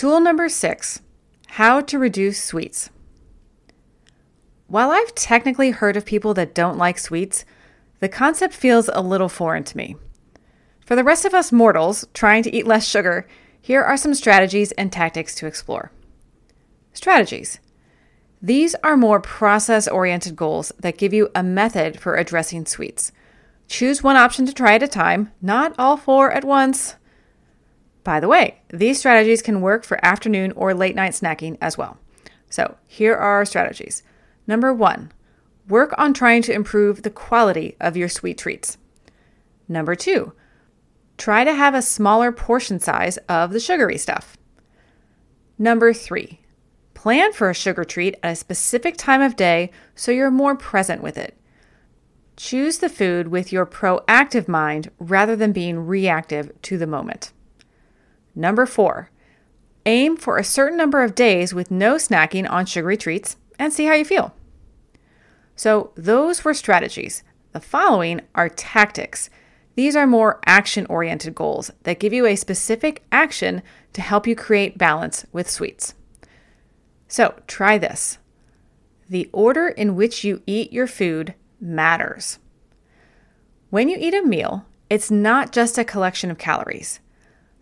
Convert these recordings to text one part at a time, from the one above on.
Tool number six how to reduce sweets. While I've technically heard of people that don't like sweets, the concept feels a little foreign to me. For the rest of us mortals trying to eat less sugar, here are some strategies and tactics to explore. Strategies. These are more process oriented goals that give you a method for addressing sweets. Choose one option to try at a time, not all four at once. By the way, these strategies can work for afternoon or late night snacking as well. So, here are our strategies. Number one, work on trying to improve the quality of your sweet treats. Number two, try to have a smaller portion size of the sugary stuff. Number three, plan for a sugar treat at a specific time of day so you're more present with it. Choose the food with your proactive mind rather than being reactive to the moment. Number four, aim for a certain number of days with no snacking on sugary treats and see how you feel. So, those were strategies. The following are tactics. These are more action oriented goals that give you a specific action to help you create balance with sweets. So, try this. The order in which you eat your food matters. When you eat a meal, it's not just a collection of calories.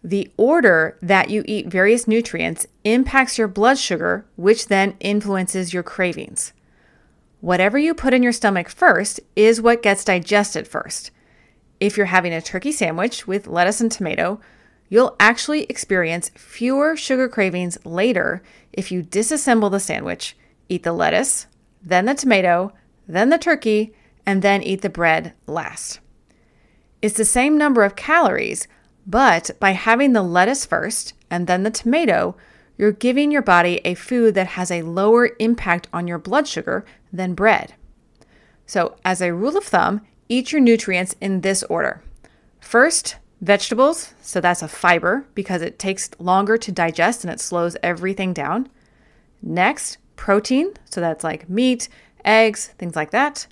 The order that you eat various nutrients impacts your blood sugar, which then influences your cravings. Whatever you put in your stomach first is what gets digested first. If you're having a turkey sandwich with lettuce and tomato, you'll actually experience fewer sugar cravings later if you disassemble the sandwich, eat the lettuce, then the tomato, then the turkey, and then eat the bread last. It's the same number of calories, but by having the lettuce first and then the tomato, you're giving your body a food that has a lower impact on your blood sugar than bread. So, as a rule of thumb, eat your nutrients in this order. First, vegetables, so that's a fiber because it takes longer to digest and it slows everything down. Next, protein, so that's like meat, eggs, things like that.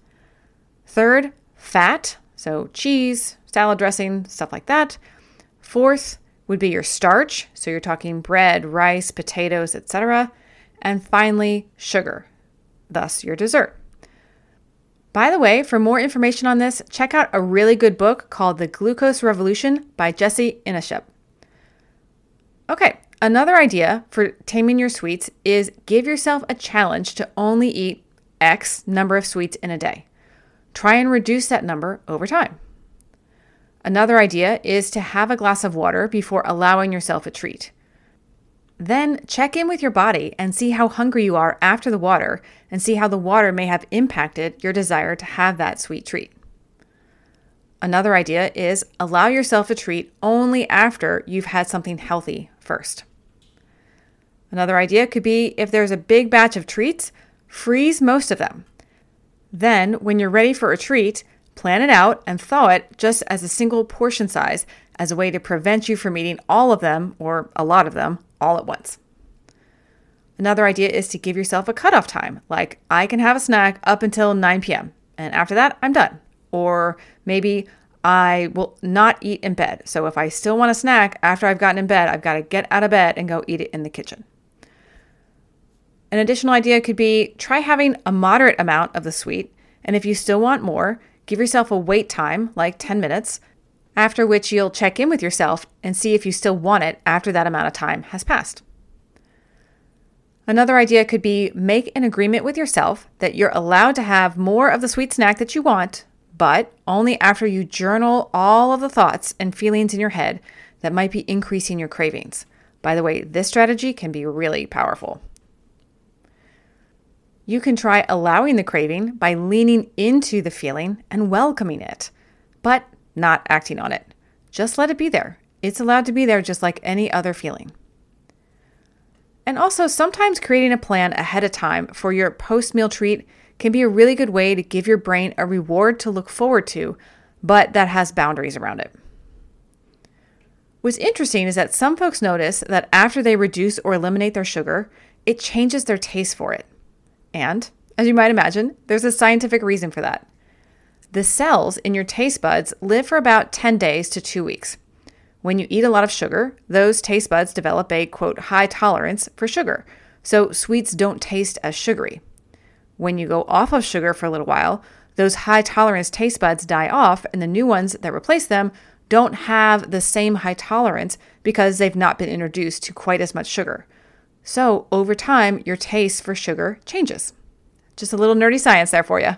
Third, fat, so cheese, salad dressing, stuff like that. Fourth, would be your starch, so you're talking bread, rice, potatoes, etc. And finally, sugar, thus your dessert. By the way, for more information on this, check out a really good book called The Glucose Revolution by Jessie Inchauspé. Okay, another idea for taming your sweets is give yourself a challenge to only eat X number of sweets in a day. Try and reduce that number over time. Another idea is to have a glass of water before allowing yourself a treat. Then check in with your body and see how hungry you are after the water and see how the water may have impacted your desire to have that sweet treat. Another idea is allow yourself a treat only after you've had something healthy first. Another idea could be if there's a big batch of treats, freeze most of them. Then, when you're ready for a treat, Plan it out and thaw it just as a single portion size as a way to prevent you from eating all of them, or a lot of them, all at once. Another idea is to give yourself a cutoff time, like I can have a snack up until 9 p.m., and after that, I'm done. Or maybe I will not eat in bed. So if I still want a snack after I've gotten in bed, I've got to get out of bed and go eat it in the kitchen. An additional idea could be try having a moderate amount of the sweet, and if you still want more, Give yourself a wait time, like 10 minutes, after which you'll check in with yourself and see if you still want it after that amount of time has passed. Another idea could be make an agreement with yourself that you're allowed to have more of the sweet snack that you want, but only after you journal all of the thoughts and feelings in your head that might be increasing your cravings. By the way, this strategy can be really powerful. You can try allowing the craving by leaning into the feeling and welcoming it, but not acting on it. Just let it be there. It's allowed to be there just like any other feeling. And also, sometimes creating a plan ahead of time for your post meal treat can be a really good way to give your brain a reward to look forward to, but that has boundaries around it. What's interesting is that some folks notice that after they reduce or eliminate their sugar, it changes their taste for it. And, as you might imagine, there's a scientific reason for that. The cells in your taste buds live for about 10 days to two weeks. When you eat a lot of sugar, those taste buds develop a quote high tolerance for sugar, so sweets don't taste as sugary. When you go off of sugar for a little while, those high tolerance taste buds die off, and the new ones that replace them don't have the same high tolerance because they've not been introduced to quite as much sugar. So, over time, your taste for sugar changes. Just a little nerdy science there for you.